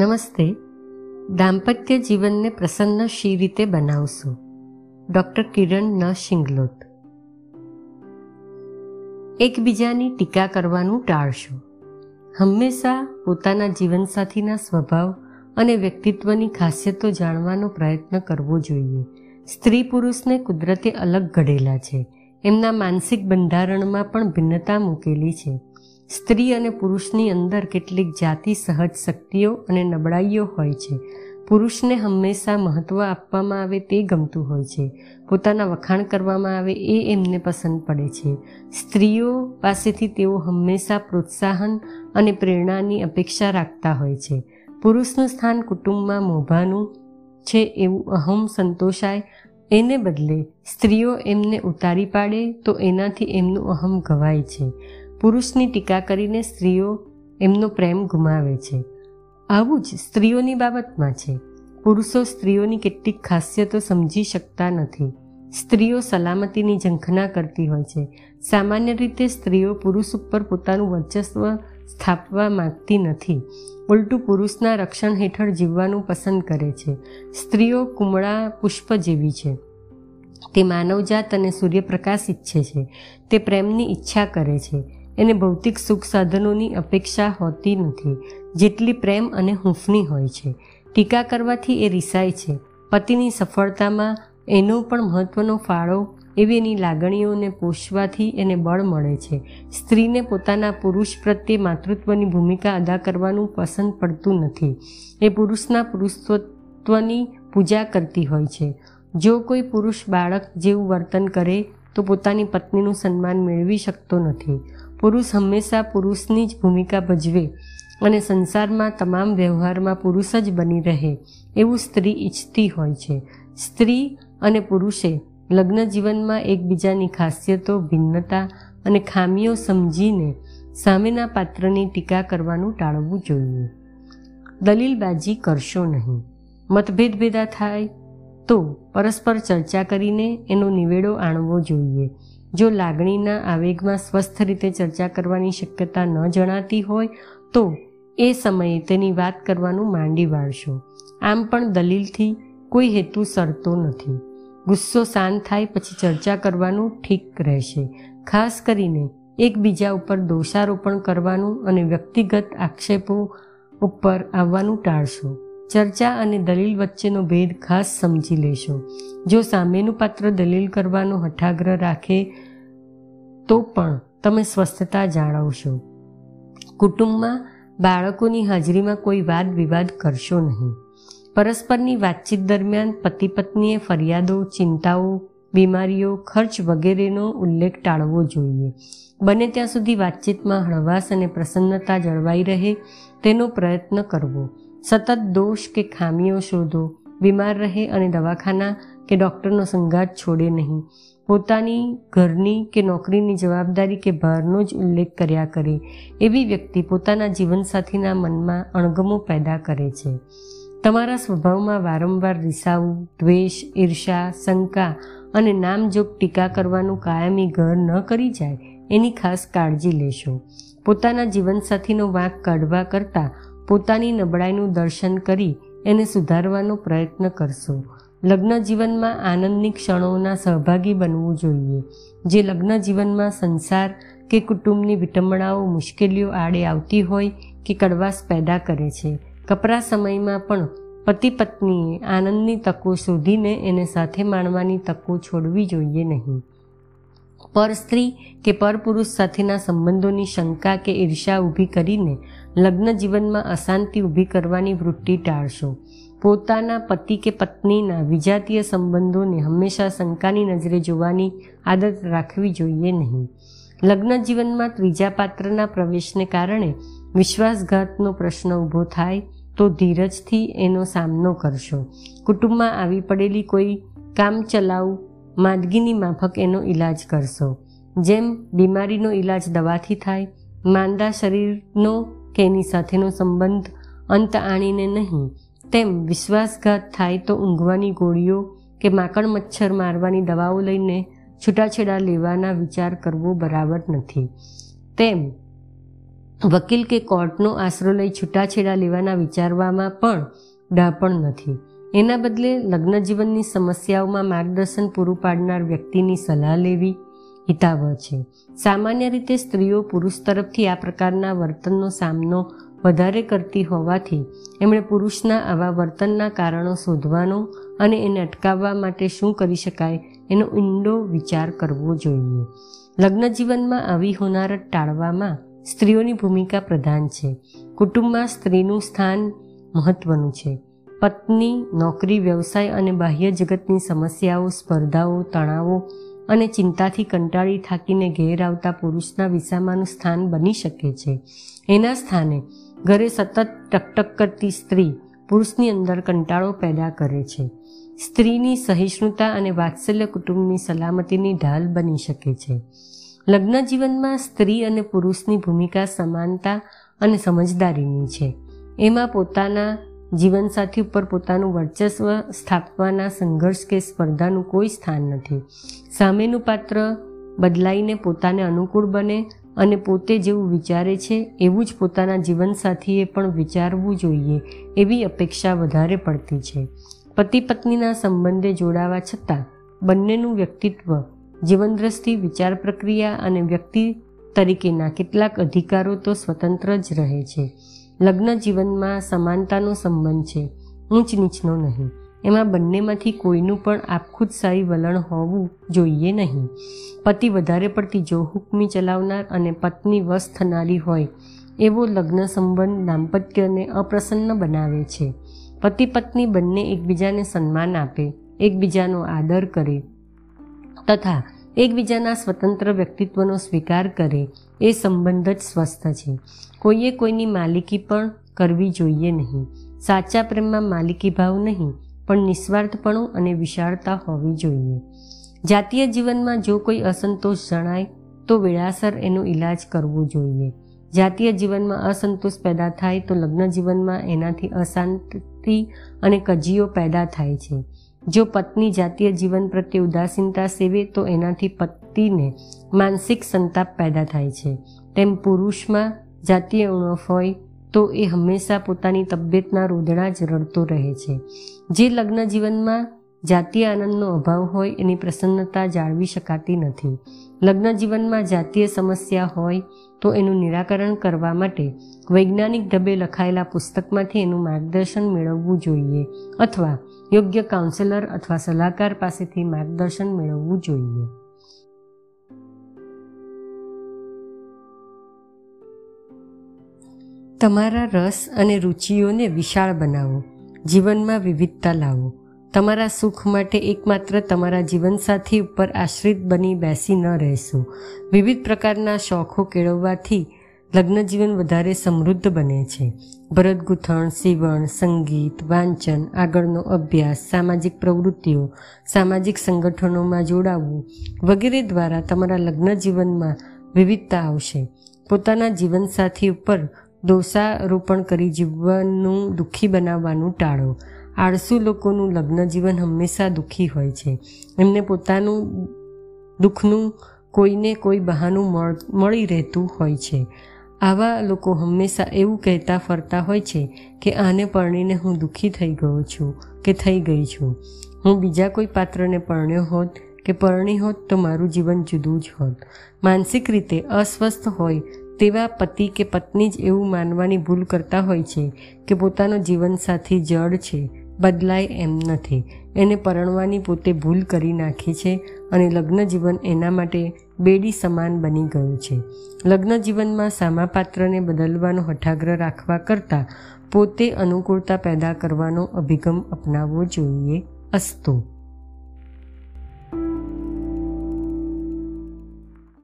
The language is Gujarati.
નમસ્તે. દાંપત્ય જીવનને પ્રસન્ન શી રીતે બનાવશો? ડૉક્ટર કિરણ ન શિંગલોત. એકબીજાની ટીકા કરવાનું ટાળશો. હંમેશા પોતાના જીવનસાથીના સ્વભાવ અને વ્યક્તિત્વની ખાસિયતો જાણવાનો પ્રયત્ન કરવો જોઈએ. સ્ત્રી પુરુષને કુદરતે અલગ ઘડેલા છે. એમના માનસિક બંધારણમાં પણ ભિન્નતા મૂકેલી છે. સ્ત્રી અને પુરુષની અંદર કેટલીક જાતિ સહજ શક્તિઓ અને નબળાઈઓ હોય છે. પુરુષને હંમેશા મહત્ત્વ આપવામાં આવે તે ગમતું હોય છે. પોતાના વખાણ કરવામાં આવે એ એમને પસંદ પડે છે. સ્ત્રીઓ પાસેથી તેઓ હંમેશા પ્રોત્સાહન અને પ્રેરણાની અપેક્ષા રાખતા હોય છે. પુરુષનું સ્થાન કુટુંબમાં મોભાનું છે એવું અહમ સંતોષાય. એને બદલે સ્ત્રીઓ એમને ઉતારી પાડે તો એનાથી એમનું અહમ ગવાય છે. પુરુષની ટીકા કરીને સ્ત્રીઓ એમનો પ્રેમ ગુમાવે છે. આવું જ સ્ત્રીઓની બાબતમાં છે. પુરુષો સ્ત્રીઓની કેટલીક ખાસિયતો સમજી શકતા નથી. સ્ત્રીઓ સલામતીની ઝંખના કરતી હોય છે. સામાન્ય રીતે સ્ત્રીઓ પુરુષ ઉપર પોતાનું વર્ચસ્વ સ્થાપવા માંગતી નથી. ઉલટું પુરુષના રક્ષણ હેઠળ જીવવાનું પસંદ કરે છે. સ્ત્રીઓ કુમળા પુષ્પ જેવી છે. તે માનવજાત અને સૂર્યપ્રકાશ ઈચ્છે છે. તે પ્રેમની ઈચ્છા કરે છે. એને ભૌતિક સુખ સાધનોની અપેક્ષા હોતી નથી. જેટલી પ્રેમ અને હૂંફની હોય છે. ટીકા કરવાથી એ રિસાય છે. પતિની સફળતામાં એનો પણ મહત્વનો ફાળો એવી એની લાગણીઓને પોષવાથી એને બળ મળે છે. સ્ત્રીને પોતાના પુરુષ પ્રત્યે માતૃત્વની ભૂમિકા અદા કરવાનું પસંદ પડતું નથી. એ પુરુષના પુરુષત્વની પૂજા કરતી હોય છે. જો કોઈ પુરુષ બાળક જેવું વર્તન કરે, તો પોતાની પત્નીનું સન્માન મેળવી શકતો નથી. પુરુષ હંમેશા પુરુષની જ ભૂમિકા ભજવે અને સંસારમાં તમામ વ્યવહારમાં પુરુષ જ બની રહે એવું સ્ત્રી ઈચ્છતી હોય છે. સ્ત્રી અને પુરુષે લગ્ન જીવનમાં એકબીજાની ખાસિયતો, ભિન્નતા અને ખામીઓ સમજીને સામેના પાત્રની ટીકા કરવાનું ટાળવું જોઈએ. દલીલબાજી કરશો નહીં. મતભેદ ભેદા થાય તો પરસ્પર ચર્ચા કરીને એનો નિવેડો આણવો જોઈએ. જો લાગણીના આવેગમાં સ્વસ્થ રીતે ચર્ચા કરવાની શક્યતા ન જણાતી હોય, તો એ સમયે તેની વાત કરવાનું માંડી વાળશો. આમ પણ દલીલથી કોઈ હેતુ સરતો નથી. ગુસ્સો શાંત થાય પછી ચર્ચા કરવાનું ઠીક રહેશે. ખાસ કરીને એકબીજા ઉપર દોષારોપણ કરવાનું અને વ્યક્તિગત આક્ષેપો ઉપર આવવાનું ટાળશો. ચર્ચા અને દલીલ વચ્ચેનો ભેદ ખાસ સમજી લેશો. જો સામેનું પાત્ર દલીલ કરવાનો હઠાગ્રહ રાખે, તો પણ તમે સ્વસ્થતા જાળવશો. કુટુંબમાં બાળકોની હાજરીમાં કોઈ વાદ વિવાદ કરશો નહીં. પરસ્પરની વાતચીત દરમિયાન પતિ પત્નીએ ફરિયાદો, ચિંતાઓ, બીમારીઓ, ખર્ચ વગેરેનો ઉલ્લેખ ટાળવો જોઈએ. બને ત્યાં સુધી વાતચીતમાં હળવાશ અને પ્રસન્નતા જળવાઈ રહે તેનો પ્રયત્ન કરવો. સતત દોષ કે ખામીઓ શોધો, બીમાર રહે અને દવાખાના કે ડૉક્ટરનો સંગાત છોડે નહીં. પોતાની ઘરની કે નોકરીની જવાબદારી કે ભારનો જ ઉલ્લેખ કર્યા કરે, એવી વ્યક્તિ પોતાના જીવનસાથીના મનમાં અણગમો પેદા કરે છે. તમારા સ્વભાવમાં વારંવાર રિસાવું, દ્વેષ ઈર્ષા શંકા અને નામજોગ ટીકા કરવાનું કાયમી ઘર ન કરી જાય, એની ખાસ કાળજી લેશો. પોતાના જીવનસાથીનો વાંક કાઢવા કરતાં પોતાની નબળાઈનું દર્શન કરી એને સુધારવાનો પ્રયત્ન કરશો. લગ્ન જીવનમાં આનંદની ક્ષણોના સહભાગી બનવું જોઈએ. જે લગ્ન જીવનમાં સંસાર કે કુટુંબની વિટંબણાઓ મુશ્કેલીઓ આડે આવતી હોય કે કડવાશ પેદા કરે છે. કપરા સમયમાં પણ પતિ પત્નીએ આનંદની તકો શોધીને એને સાથે માણવાની તકો છોડવી જોઈએ નહીં. પર સ્ત્રી કે પર પુરુષ સાથેના સંબંધોની શંકા કે ઈર્ષા ઊભી કરીને લગ્ન જીવનમાં અશાંતિ ઊભી કરવાની વૃત્તિ ટાળશો. પોતાના પતિ કે પત્નીના વિજાતીય સંબંધોને હંમેશા શંકાની નજરે જોવાની આદત રાખવી જોઈએ નહીં. લગ્ન જીવનમાં ત્રીજા પાત્રના પ્રવેશને કારણે વિશ્વાસઘાતનો પ્રશ્ન ઊભો થાય તો ધીરજથી એનો સામનો કરશો. કુટુંબમાં આવી પડેલી કોઈ કામ ચલાવ માંદગીની માફક એનો ઈલાજ કરશો. જેમ બીમારીનો ઈલાજ દવાથી થાય, માંદા શરીરનો કે એની સાથેનો સંબંધ અંત આણીને નહીં, તેમ વિશ્વાસઘાત થાય તો ઊંઘવાની ગોળીઓ કે માકડ મચ્છર મારવાની દવાઓ લઈને છૂટાછેડા લેવાના વિચાર કરવો બરાબર નથી. તેમ વકીલ કે કોર્ટનો આશરો લઈ છૂટાછેડા લેવાના વિચારવામાં પણ ડાપણ નથી. એના બદલે લગ્ન જીવનની સમસ્યાઓમાં માર્ગદર્શન પૂરું પાડનાર વ્યક્તિની સલાહ લેવી હિતાવહ છે. સામાન્ય રીતે સ્ત્રીઓ પુરુષ તરફથી આ પ્રકારના વર્તનનો સામનો વધારે કરતી હોવાથી એમણે પુરુષના આવા વર્તનના કારણો શોધવાનો અને એને અટકાવવા માટે શું કરી શકાય એનો ઊંડો વિચાર કરવો જોઈએ. લગ્ન જીવનમાં આવી હોનારત ટાળવામાં સ્ત્રીઓની ભૂમિકા પ્રધાન છે. કુટુંબમાં સ્ત્રીનું સ્થાન મહત્વનું છે. પત્ની, નોકરી, વ્યવસાય અને બાહ્ય જગતની સમસ્યાઓ, સ્પર્ધાઓ, તણાવો અને ચિંતાથી કંટાળી થાકીને ઘેર આવતા પુરુષના વિસામાનું સ્થાન બની શકે છે. એના સ્થાને ઘરે સતત ટકટક કરતી સ્ત્રી પુરુષની અંદર કંટાળો પેદા કરે છે. સ્ત્રીની સહિષ્ણુતા અને વાત્સલ્ય કુટુંબની સલામતીની ઢાલ બની શકે છે. લગ્ન જીવનમાં સ્ત્રી અને પુરુષની ભૂમિકા સમાનતા અને સમજદારીની છે. એમાં પોતાના જીવનસાથી ઉપર પોતાનું વર્ચસ્વ સ્થાપવાના સંઘર્ષ કે સ્પર્ધાનું કોઈ સ્થાન નથી. સામેનું પાત્ર બદલાઈને પોતાને અનુકૂળ બને અને પોતે જેવું વિચારે છે, એવું જ પોતાના જીવનસાથીએ પણ વિચારવું જોઈએ, એવી અપેક્ષા વધારે પડતી છે. પતિ પત્નીના સંબંધે જોડાવા છતાં, બંનેનું વ્યક્તિત્વ, જીવનદ્રષ્ટિ, વિચાર પ્રક્રિયા અને વ્યક્તિ તરીકેના કેટલાક અધિકારો તો સ્વતંત્ર જ રહે છે. લગ્ન જીવનમાં સમાનતાનો સંબંધ છે ઊંચ નીચનો નહીં. એમાં બંનેમાંથી કોઈનું પણ આપખુદશાહી વલણ હોવું જોઈએ નહીં. પતિ વધારે પડતી જો હુકમી ચલાવનાર અને પત્ની વશ થનારી હોય, એવો લગ્ન સંબંધ દાંપત્યને અપ્રસન્ન બનાવે છે. પતિ પત્ની બંને એકબીજાને સન્માન આપે, એકબીજાનો આદર કરે, તથા એકબીજાના સ્વતંત્ર વ્યક્તિત્વનો સ્વીકાર કરે, એ સંબંધ જ સ્વસ્થ છે. કોઈએ કોઈની માલિકી પણ કરવી જોઈએ નહીં. સાચા પ્રેમમાં માલિકી ભાવ નહીં, પણ નિસ્વાર્થપણું અને વિશાળતા હોવી જોઈએ. જાતીય જીવનમાં જો કોઈ અસંતોષ જણાય, તો વેળાસર એનો ઈલાજ કરવો જોઈએ. જાતીય જીવનમાં અસંતોષ પેદા થાય તો લગ્ન જીવનમાં એનાથી અશાંતિ અને કજીઓ પેદા થાય છે. જો પત્ની જાતીય જીવન પ્રત્યે ઉદાસીનતા સેવે, તો એનાથી પતિને માનસિક સંતાપ પેદા થાય છે. તેમ પુરુષમાં જાતીય ઉણપ હોય, તો એ હંમેશા પોતાની તબિયતના રોદણા જ રડતો રહે છે. જે લગ્ન જીવનમાં જાતીય આનંદનો અભાવ હોય, એની પ્રસન્નતા જાળવી શકાતી નથી. લગ્ન જીવનમાં જાતીય સમસ્યા હોય, તો એનું નિરાકરણ કરવા માટે વૈજ્ઞાનિક ઢબે લખાયેલા પુસ્તકમાંથી એનું માર્ગદર્શન મેળવવું જોઈએ. અથવા યોગ્ય કાઉન્સેલર અથવા સલાહકાર પાસેથી માર્ગદર્શન મેળવવું જોઈએ. તમારા રસ અને રુચિઓને વિશાળ બનાવો. જીવનમાં વિવિધતા લાવો. તમારા સુખ માટે એકમાત્ર તમારા જીવનસાથી ઉપર આશ્રિત બની બેસી ન રહેશો. વિવિધ પ્રકારના શોખો કેળવવાથી લગ્ન જીવન વધારે સમૃદ્ધ બને છે. ભરત ગૂંથણ, સીવણ, સંગીત, વાંચન, આગળનો અભ્યાસ, સામાજિક પ્રવૃત્તિઓ, સામાજિક સંગઠનોમાં જોડાવવું વગેરે દ્વારા તમારા લગ્ન જીવનમાં વિવિધતા આવશે. પોતાના જીવનસાથી ઉપર દોષારોપણ કરી જીવનનું દુઃખી બનાવવાનું ટાળો. આળસુ લોકોનું લગ્ન જીવન હંમેશા દુઃખી હોય છે. એમને પોતાનું દુઃખનું કોઈને કોઈ બહાનું મળી રહેતું હોય છે. આવા લોકો હંમેશા એવું કહેતા ફરતા હોય છે કે આને પરણીને હું દુઃખી થઈ ગયો છું, કે થઈ ગઈ છું. હું બીજા કોઈ પાત્રને પરણ્યો હોત, કે પરણી હોત તો મારું જીવન જુદું જ હોત. માનસિક રીતે અસ્વસ્થ હોય તેવા પતિ કે પત્ની જ એવું માનવાની ભૂલ કરતા હોય છે કે પોતાનો જીવનસાથી જડ છે. બદલાય એમ નથી. એને પરણવાની પોતે ભૂલ કરી નાખી છે અને લગ્ન જીવન એના માટે બેડી સમાન બની ગયું છે. લગ્ન જીવનમાં સામા પાત્રને બદલવાનો હઠાગ્રહ રાખવા કરતાં પોતે અનુકૂળતા પેદા કરવાનો અભિગમ અપનાવવો જોઈએ અસ્તુ.